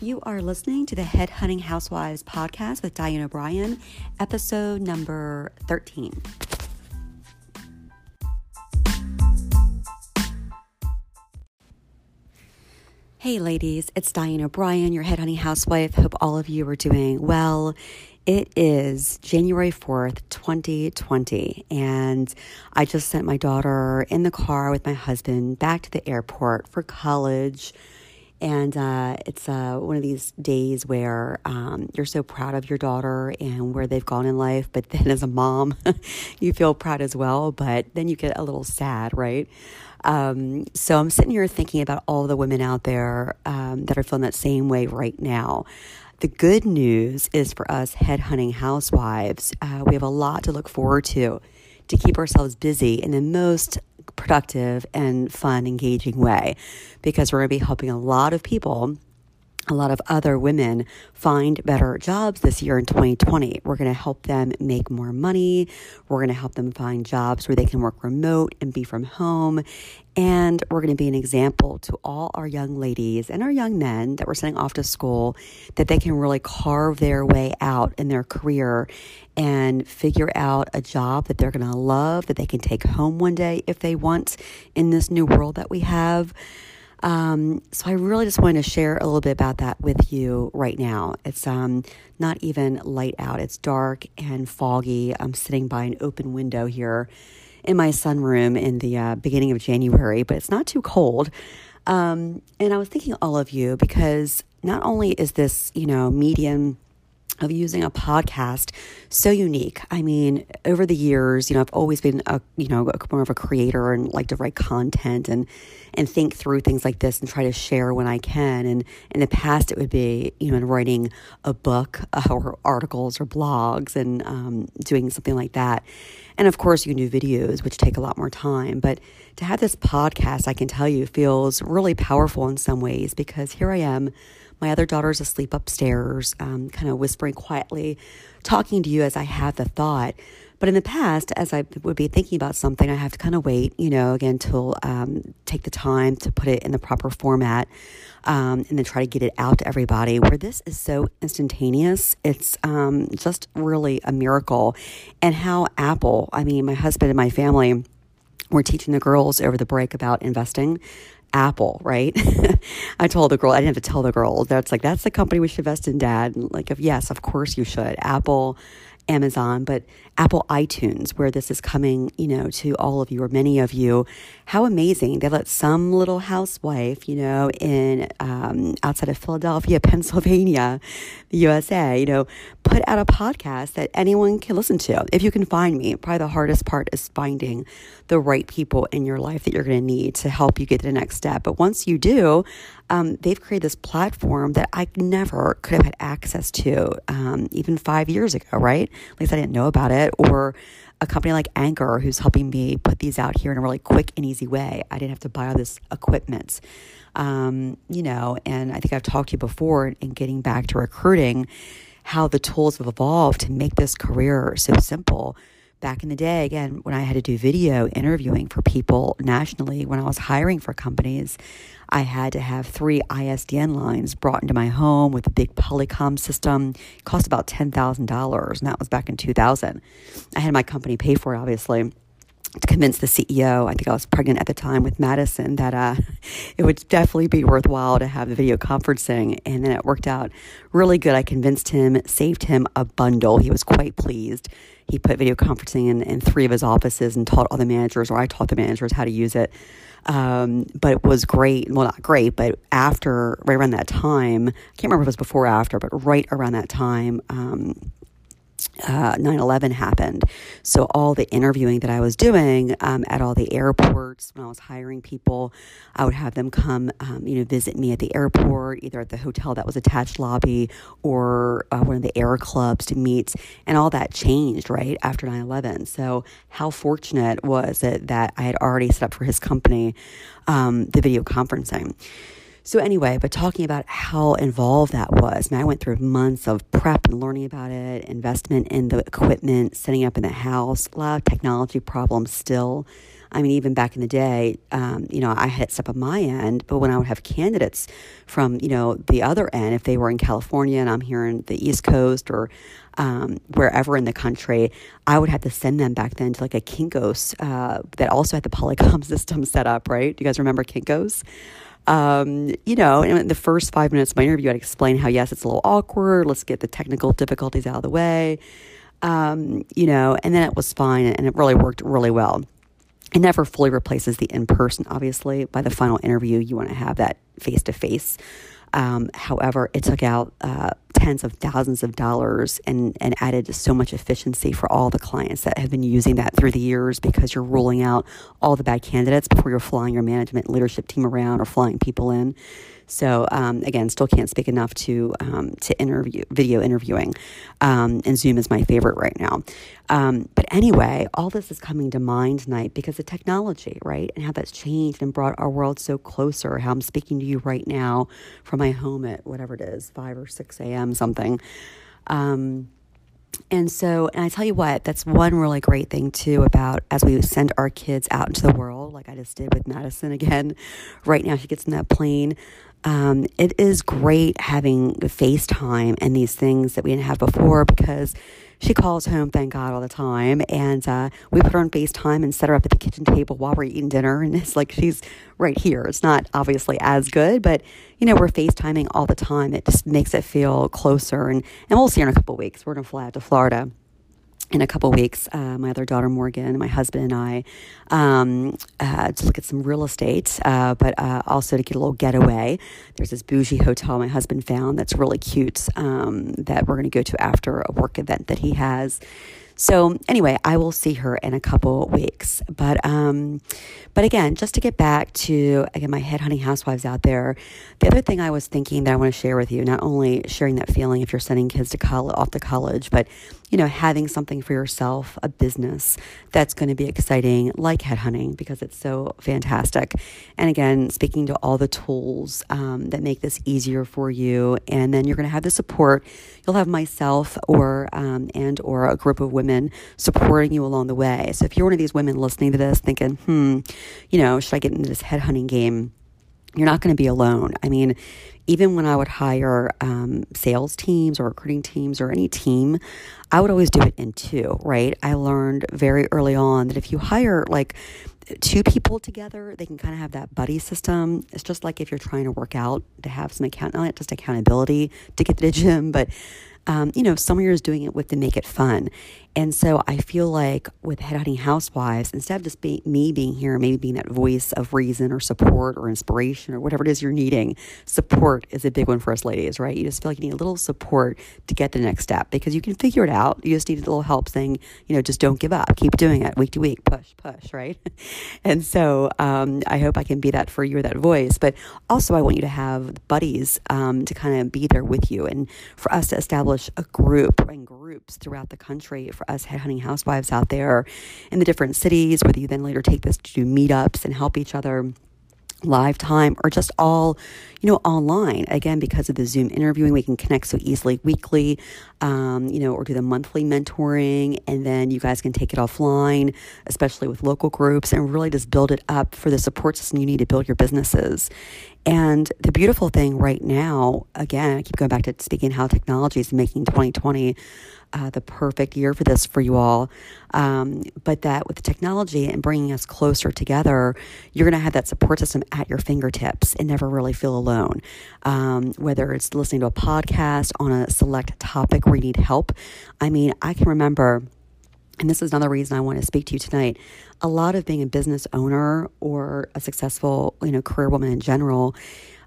You are listening to the Headhunting Housewives podcast with Diane O'Brien, episode number 13. Hey, ladies, it's Diane O'Brien, your Headhunting Housewife. Hope all of you are doing well. It is January 4th, 2020, and I just sent my daughter in the car with my husband back to the airport for college and uh, it's uh, one of these days where um, you're so proud of your daughter and where they've gone in life. But then as a mom, you feel proud as well. But then you get a little sad, right? Um, so I'm sitting here thinking about all the women out there um, that are feeling that same way right now. The good news is for us headhunting housewives, uh, we have a lot to look forward to to keep ourselves busy in the most productive and fun, engaging way. Because we're going to be helping a lot of people a lot of other women find better jobs this year in 2020. We're going to help them make more money. We're going to help them find jobs where they can work remote and be from home. And we're going to be an example to all our young ladies and our young men that we're sending off to school that they can really carve their way out in their career and figure out a job that they're going to love, that they can take home one day if they want in this new world that we have. Um, so I really just wanted to share a little bit about that with you right now. It's um, not even light out; it's dark and foggy. I'm sitting by an open window here in my sunroom in the uh, beginning of January, but it's not too cold. Um, and I was thinking all of you because not only is this, you know, medium of using a podcast so unique. I mean, over the years, you know, I've always been a you know more of a creator and like to write content and and think through things like this and try to share when I can. And in the past, it would be you know in writing a book or articles or blogs and um, doing something like that. And of course, you can do videos, which take a lot more time. But to have this podcast, I can tell you, feels really powerful in some ways because here I am my other daughter's asleep upstairs, um, kind of whispering quietly, talking to you as I have the thought. But in the past, as I would be thinking about something, I have to kind of wait, you know, again, till um, take the time to put it in the proper format um, and then try to get it out to everybody. Where this is so instantaneous, it's um, just really a miracle. And how Apple, I mean, my husband and my family, were teaching the girls over the break about investing. Apple, right? I told the girl, I didn't have to tell the girl. That's like, that's the company we should invest in, dad. And like, yes, of course you should. Apple, Amazon, but Apple iTunes, where this is coming, you know, to all of you or many of you. How amazing! They let some little housewife, you know, in um, outside of Philadelphia, Pennsylvania, the USA, you know, put out a podcast that anyone can listen to. If you can find me, probably the hardest part is finding the right people in your life that you're going to need to help you get to the next step. But once you do, um, they've created this platform that I never could have had access to um, even five years ago, right? At least I didn't know about it. Or a company like Anchor, who's helping me put these out here in a really quick and easy way. I didn't have to buy all this equipment. Um, you know, and I think I've talked to you before in getting back to recruiting how the tools have evolved to make this career so simple back in the day, again, when I had to do video interviewing for people nationally, when I was hiring for companies, I had to have three ISDN lines brought into my home with a big Polycom system. It cost about $10,000, and that was back in 2000. I had my company pay for it, obviously to convince the CEO, I think I was pregnant at the time with Madison, that uh, it would definitely be worthwhile to have the video conferencing. And then it worked out really good. I convinced him, saved him a bundle. He was quite pleased. He put video conferencing in, in three of his offices and taught all the managers, or I taught the managers how to use it. Um, but it was great. Well, not great, but after, right around that time, I can't remember if it was before or after, but right around that time, um, uh, 9-11 happened. So all the interviewing that i was doing um, at all the airports when i was hiring people i would have them come um, you know visit me at the airport either at the hotel that was attached lobby or uh, one of the air clubs to meet. And all that changed right after 9-11 so how fortunate was it that i had already set up for his company um, the video conferencing so, anyway, but talking about how involved that was, I, mean, I went through months of prep and learning about it, investment in the equipment, setting up in the house, a lot of technology problems still. I mean, even back in the day, um, you know, I had stuff on my end, but when I would have candidates from, you know, the other end, if they were in California and I'm here in the East Coast or um, wherever in the country, I would have to send them back then to like a Kinkos uh, that also had the Polycom system set up, right? Do you guys remember Kinkos? Um, you know, in the first five minutes of my interview, I'd explain how, yes, it's a little awkward. Let's get the technical difficulties out of the way. Um, you know, and then it was fine and it really worked really well. It never fully replaces the in person, obviously. By the final interview, you want to have that face to face. However, it took out uh, tens of thousands of dollars and, and added so much efficiency for all the clients that have been using that through the years because you're ruling out all the bad candidates before you're flying your management leadership team around or flying people in. So um, again, still can't speak enough to um, to interview video interviewing, um, and Zoom is my favorite right now. Um, but anyway, all this is coming to mind tonight because of technology, right, and how that's changed and brought our world so closer. How I'm speaking to you right now from my home at whatever it is, five or six a.m. something. Um, and so, and I tell you what, that's one really great thing too about as we send our kids out into the world, like I just did with Madison again. Right now, she gets in that plane. Um, it is great having FaceTime and these things that we didn't have before because she calls home, thank God, all the time. And uh, we put her on FaceTime and set her up at the kitchen table while we're eating dinner. And it's like she's right here. It's not obviously as good, but you know, we're FaceTiming all the time. It just makes it feel closer. And, and we'll see her in a couple weeks. We're going to fly out to Florida in a couple weeks, uh, my other daughter Morgan, my husband, and I um, uh, to look at some real estate, uh, but uh, also to get a little getaway. There's this bougie hotel my husband found that's really cute um, that we're going to go to after a work event that he has. So anyway, I will see her in a couple weeks. But um, but again, just to get back to again my head hunting housewives out there, the other thing I was thinking that I want to share with you, not only sharing that feeling if you're sending kids to college off to college, but you know, having something for yourself, a business that's going to be exciting, like headhunting, because it's so fantastic. And again, speaking to all the tools um, that make this easier for you, and then you're going to have the support. You'll have myself or um, and or a group of women supporting you along the way. So if you're one of these women listening to this, thinking, hmm, you know, should I get into this headhunting game? You're not going to be alone. I mean, even when I would hire um, sales teams or recruiting teams or any team, I would always do it in two, right? I learned very early on that if you hire like two people together, they can kind of have that buddy system. It's just like if you're trying to work out to have some account, not just accountability to get to the gym, but um, you know, some of you is doing it with to make it fun. And so I feel like with Headhunting Housewives, instead of just being me being here, maybe being that voice of reason or support or inspiration or whatever it is you're needing, support is a big one for us ladies, right? You just feel like you need a little support to get the next step because you can figure it out. You just need a little help saying, you know, just don't give up, keep doing it week to week, push, push, right? and so um, I hope I can be that for you or that voice. But also, I want you to have buddies um, to kind of be there with you and for us to establish a group and groups throughout the country for us headhunting housewives out there in the different cities, whether you then later take this to do meetups and help each other live time or just all you know online. Again because of the zoom interviewing we can connect so easily weekly um, you know or do the monthly mentoring and then you guys can take it offline especially with local groups and really just build it up for the support system you need to build your businesses. And the beautiful thing right now again i keep going back to speaking how technology is making 2020 uh, the perfect year for this for you all. Um, but that with the technology and bringing us closer together, you're going to have that support system at your fingertips and never really feel alone. Um, whether it's listening to a podcast on a select topic where you need help. I mean, I can remember. And this is another reason I want to speak to you tonight. A lot of being a business owner or a successful, you know, career woman in general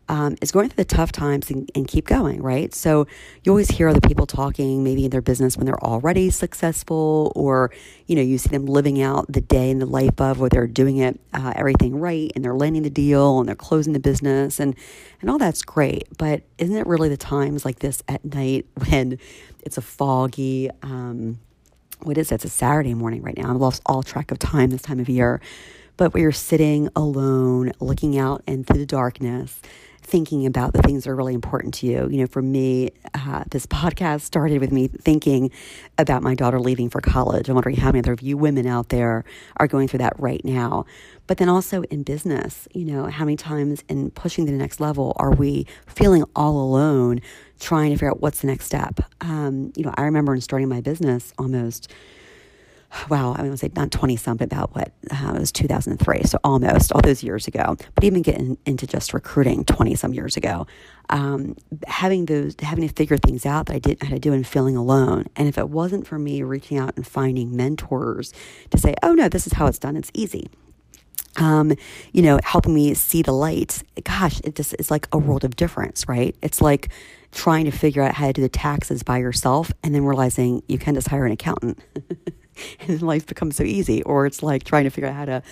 um, is going through the tough times and, and, keep going, right? So you always hear other people talking, maybe in their business when they're already successful, or you know, you see them living out the day in the life of where they're doing it uh, everything right and they're landing the deal and they're closing the business and and all that's great. But isn't it really the times like this at night when it's a foggy? Um, what is it? It's a Saturday morning right now. I've lost all track of time this time of year but you're sitting alone, looking out into the darkness, thinking about the things that are really important to you. You know, for me, uh, this podcast started with me thinking about my daughter leaving for college. I'm wondering how many other of you women out there are going through that right now. But then also in business, you know, how many times in pushing to the next level are we feeling all alone trying to figure out what's the next step? Um, you know, I remember in starting my business almost wow, I mean, I would say not 20 some, but about what, uh, it was 2003. So almost all those years ago, but even getting into just recruiting 20 some years ago, um, having those, having to figure things out that I didn't how to do and feeling alone. And if it wasn't for me reaching out and finding mentors to say, oh no, this is how it's done. It's easy. Um, you know, helping me see the light. Gosh, it just is like a world of difference, right? It's like trying to figure out how to do the taxes by yourself and then realizing you can just hire an accountant. and life becomes so easy. Or it's like trying to figure out how to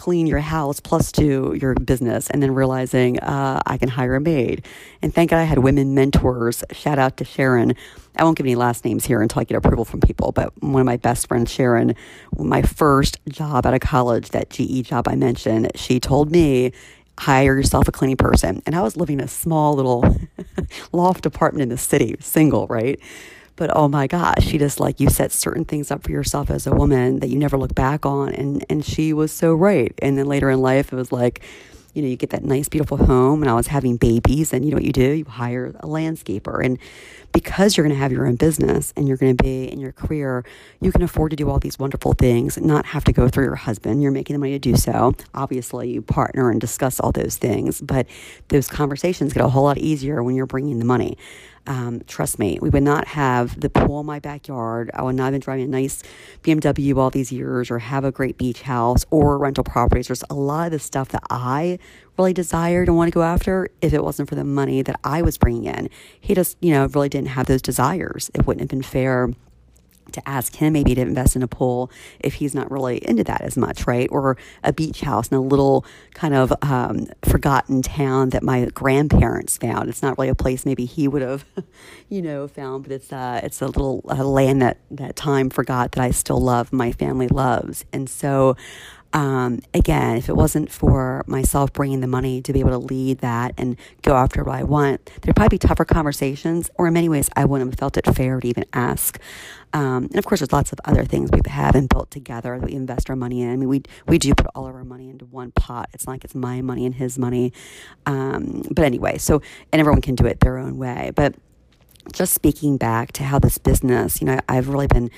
clean your house plus to your business and then realizing uh, I can hire a maid. And thank God I had women mentors. Shout out to Sharon. I won't give any last names here until I get approval from people, but one of my best friends, Sharon, my first job out of college, that GE job I mentioned, she told me, hire yourself a cleaning person. And I was living in a small little loft apartment in the city, single, right? But oh my gosh, she just like you set certain things up for yourself as a woman that you never look back on. And, and she was so right. And then later in life, it was like, you know, you get that nice, beautiful home, and I was having babies, and you know what you do? You hire a landscaper. And because you're going to have your own business and you're going to be in your career, you can afford to do all these wonderful things, not have to go through your husband. You're making the money to do so. Obviously, you partner and discuss all those things, but those conversations get a whole lot easier when you're bringing the money. Um, trust me, we would not have the pool in my backyard. I would not have been driving a nice BMW all these years or have a great beach house or rental properties. There's a lot of the stuff that I really desired and want to go after if it wasn't for the money that I was bringing in. He just, you know, really didn't have those desires. It wouldn't have been fair to ask him maybe to invest in a pool if he's not really into that as much, right? Or a beach house in a little kind of um, forgotten town that my grandparents found. It's not really a place maybe he would have, you know, found, but it's uh, it's a little uh, land that that time forgot that I still love, my family loves, and so um, again, if it wasn't for myself bringing the money to be able to lead that and go after what I want, there'd probably be tougher conversations, or in many ways, I wouldn't have felt it fair to even ask. Um, and of course, there's lots of other things we have and built together that we invest our money in. I mean, we we do put all of our money into one pot. It's not like it's my money and his money. Um, but anyway, so and everyone can do it their own way. But just speaking back to how this business, you know, I've really been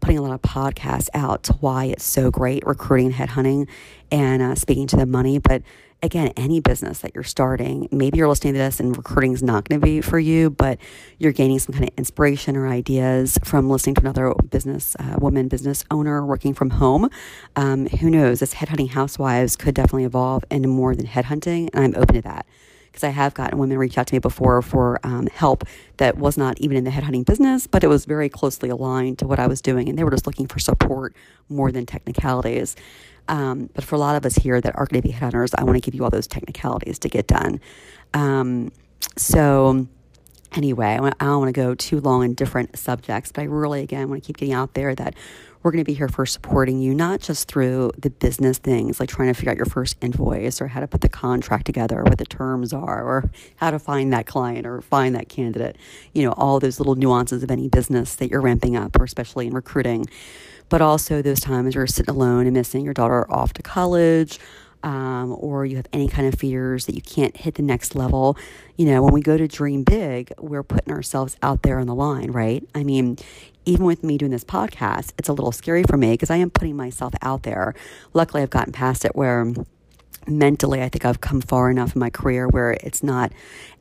putting a lot of podcasts out to why it's so great recruiting and headhunting and uh, speaking to the money. But again, any business that you're starting, maybe you're listening to this and recruiting is not going to be for you, but you're gaining some kind of inspiration or ideas from listening to another business, uh, woman business owner working from home. Um, who knows? This headhunting housewives could definitely evolve into more than headhunting, and I'm open to that because I have gotten women reach out to me before for um, help that was not even in the headhunting business, but it was very closely aligned to what I was doing, and they were just looking for support more than technicalities. Um, but for a lot of us here that are going to be headhunters, I want to give you all those technicalities to get done. Um, so anyway, I don't want to go too long in different subjects, but I really, again, want to keep getting out there that we're going to be here for supporting you, not just through the business things like trying to figure out your first invoice or how to put the contract together, what the terms are, or how to find that client or find that candidate. You know, all those little nuances of any business that you're ramping up, or especially in recruiting. But also those times you're sitting alone and missing your daughter off to college um, or you have any kind of fears that you can't hit the next level, you know, when we go to dream big, we're putting ourselves out there on the line, right? I mean, even with me doing this podcast, it's a little scary for me because I am putting myself out there. Luckily, I've gotten past it where mentally, I think I've come far enough in my career where it's not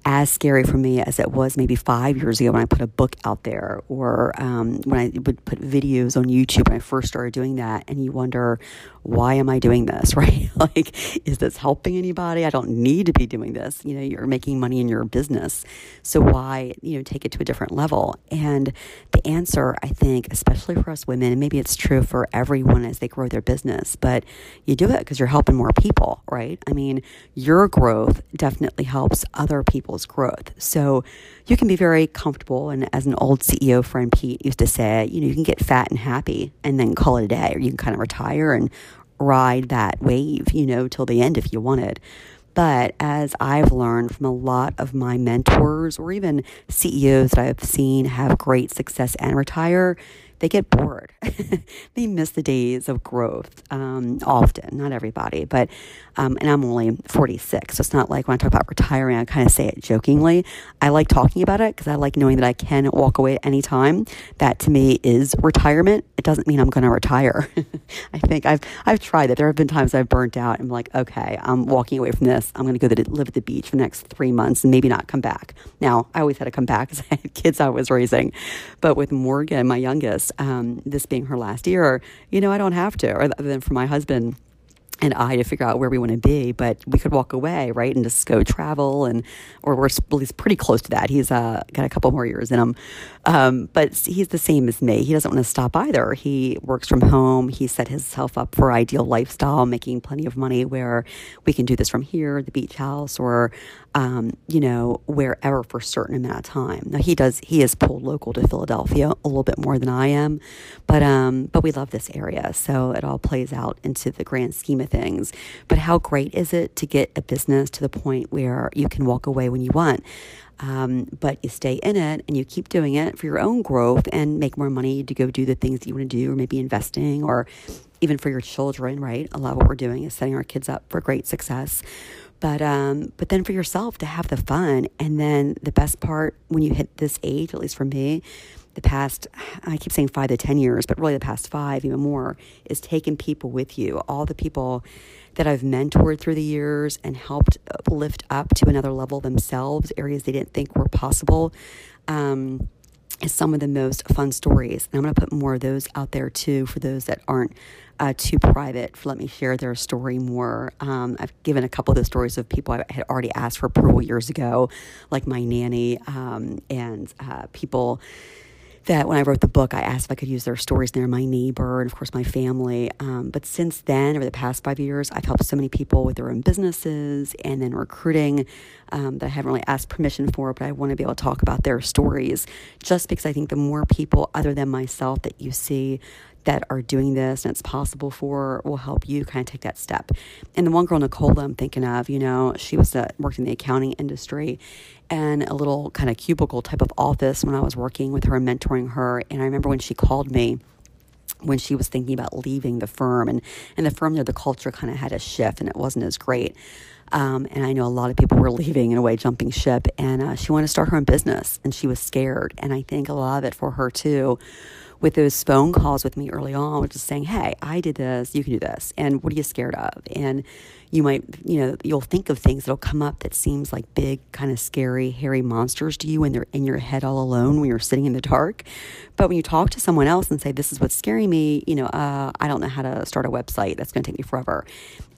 as scary for me as it was maybe five years ago when I put a book out there or um, when I would put videos on YouTube when I first started doing that. And you wonder, why am I doing this, right? like, is this helping anybody? I don't need to be doing this. You know, you're making money in your business. So why, you know, take it to a different level? And the answer, I think, especially for us women, and maybe it's true for everyone as they grow their business, but you do it because you're helping more people, right? I mean, your growth definitely helps other people's growth. So you can be very comfortable. And as an old CEO friend, Pete used to say, you know, you can get fat and happy and then call it a day, or you can kind of retire and ride that wave, you know, till the end if you wanted. But as I've learned from a lot of my mentors or even CEOs that I've seen have great success and retire, they get bored. they miss the days of growth um, often, not everybody, but, um, and I'm only 46, so it's not like when I talk about retiring, I kind of say it jokingly. I like talking about it because I like knowing that I can walk away at any time. That to me is retirement. It doesn't mean I'm going to retire. I think I've, I've tried it. There have been times I've burnt out. I'm like, okay, I'm walking away from this. I'm going to go to live at the beach for the next three months and maybe not come back. Now, I always had to come back because I had kids I was raising. But with Morgan, my youngest, um, this being her last year, you know, I don't have to, other than for my husband and I to figure out where we want to be, but we could walk away, right, and just go travel, and or we're he's pretty close to that. He's uh, got a couple more years in him, um, but he's the same as me. He doesn't want to stop either. He works from home. He set himself up for ideal lifestyle, making plenty of money where we can do this from here, the beach house, or um, you know wherever for a certain amount of time. Now he does. He is pulled local to Philadelphia a little bit more than I am, but um, but we love this area, so it all plays out into the grand scheme of things. But how great is it to get a business to the point where you can walk away when you want? Um, but you stay in it and you keep doing it for your own growth and make more money to go do the things that you want to do, or maybe investing, or even for your children, right? A lot of what we're doing is setting our kids up for great success. But um, but then for yourself to have the fun, and then the best part when you hit this age, at least for me, the past, I keep saying five to 10 years, but really the past five, even more, is taking people with you. All the people that I've mentored through the years and helped lift up to another level themselves, areas they didn't think were possible. Um, is some of the most fun stories. And I'm going to put more of those out there too for those that aren't uh, too private. Let me share their story more. Um, I've given a couple of those stories of people I had already asked for approval years ago, like my nanny um, and uh, people that when I wrote the book, I asked if I could use their stories. They're my neighbor and, of course, my family. Um, but since then, over the past five years, I've helped so many people with their own businesses and then recruiting um, that I haven't really asked permission for, but I want to be able to talk about their stories just because I think the more people other than myself that you see that are doing this and it's possible for will help you kind of take that step. And the one girl, Nicole, I'm thinking of, you know, she was uh, worked in the accounting industry and a little kind of cubicle type of office when I was working with her and mentoring her. And I remember when she called me when she was thinking about leaving the firm and, and the firm there the culture kind of had a shift and it wasn't as great um, and i know a lot of people were leaving in a way jumping ship and uh, she wanted to start her own business and she was scared and i think a lot of it for her too with those phone calls with me early on, which is saying, Hey, I did this, you can do this. And what are you scared of? And you might, you know, you'll think of things that'll come up that seems like big, kind of scary, hairy monsters to you when they're in your head all alone when you're sitting in the dark. But when you talk to someone else and say, This is what's scaring me, you know, uh, I don't know how to start a website, that's going to take me forever.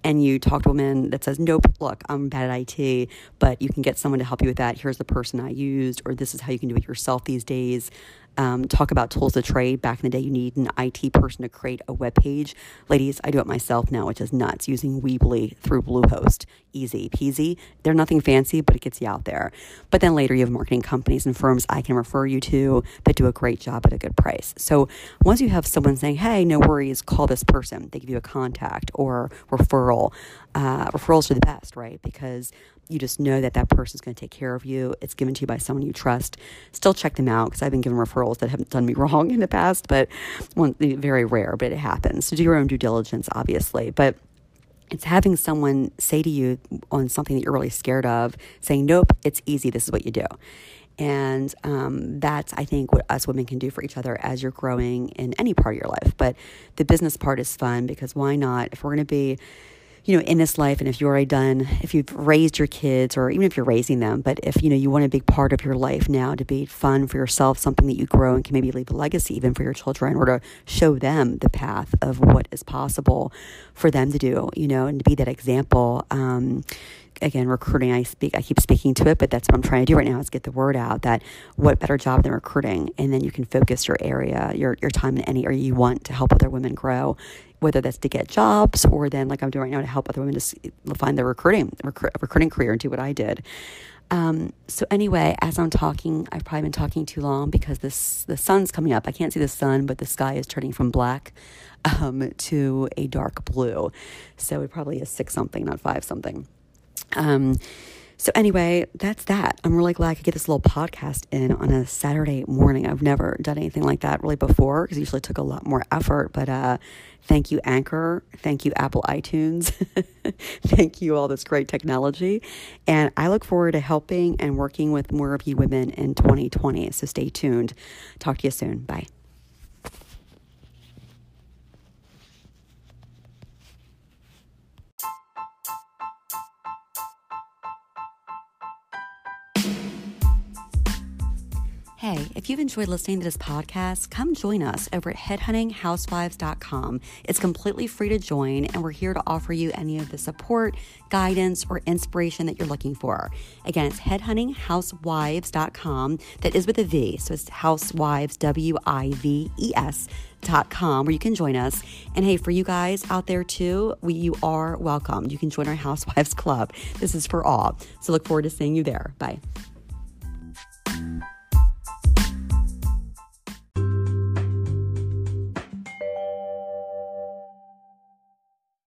And you talk to a woman that says, Nope, look, I'm bad at IT, but you can get someone to help you with that. Here's the person I used, or this is how you can do it yourself these days um, talk about tools to trade. Back in the day, you need an IT person to create a web page. Ladies, I do it myself now, which is nuts, using Weebly through Bluehost. Easy peasy. They're nothing fancy, but it gets you out there. But then later, you have marketing companies and firms I can refer you to that do a great job at a good price. So once you have someone saying, hey, no worries, call this person, they give you a contact or referral. Uh, referrals are the best, right? Because you just know that that person is going to take care of you. It's given to you by someone you trust. Still check them out because I've been given referrals that haven't done me wrong in the past, but one, very rare, but it happens. So do your own due diligence, obviously. But it's having someone say to you on something that you're really scared of, saying, Nope, it's easy. This is what you do. And um, that's, I think, what us women can do for each other as you're growing in any part of your life. But the business part is fun because why not? If we're going to be you know, in this life, and if you've already done, if you've raised your kids, or even if you're raising them, but if you know you want a big part of your life now to be fun for yourself, something that you grow and can maybe leave a legacy even for your children, or to show them the path of what is possible for them to do, you know, and to be that example. Um, again, recruiting, I speak, I keep speaking to it, but that's what I'm trying to do right now is get the word out that what better job than recruiting, and then you can focus your area, your your time in any area you want to help other women grow whether that's to get jobs or then like I'm doing right now to help other women to find their recruiting recruiting career and do what I did. Um, so anyway, as I'm talking, I've probably been talking too long because this the sun's coming up. I can't see the sun, but the sky is turning from black um, to a dark blue. So it probably is six something, not five something. Um, so anyway, that's that. I'm really glad I could get this little podcast in on a Saturday morning. I've never done anything like that really before because usually took a lot more effort. But uh, thank you, Anchor. Thank you, Apple iTunes. thank you, all this great technology. And I look forward to helping and working with more of you women in 2020. So stay tuned. Talk to you soon. Bye. Hey, if you've enjoyed listening to this podcast, come join us over at headhuntinghousewives.com. It's completely free to join, and we're here to offer you any of the support, guidance, or inspiration that you're looking for. Again, it's headhuntinghousewives.com. That is with a V, so it's housewives, W I V E S. Dot com where you can join us and hey for you guys out there too we you are welcome you can join our housewives club this is for all so look forward to seeing you there bye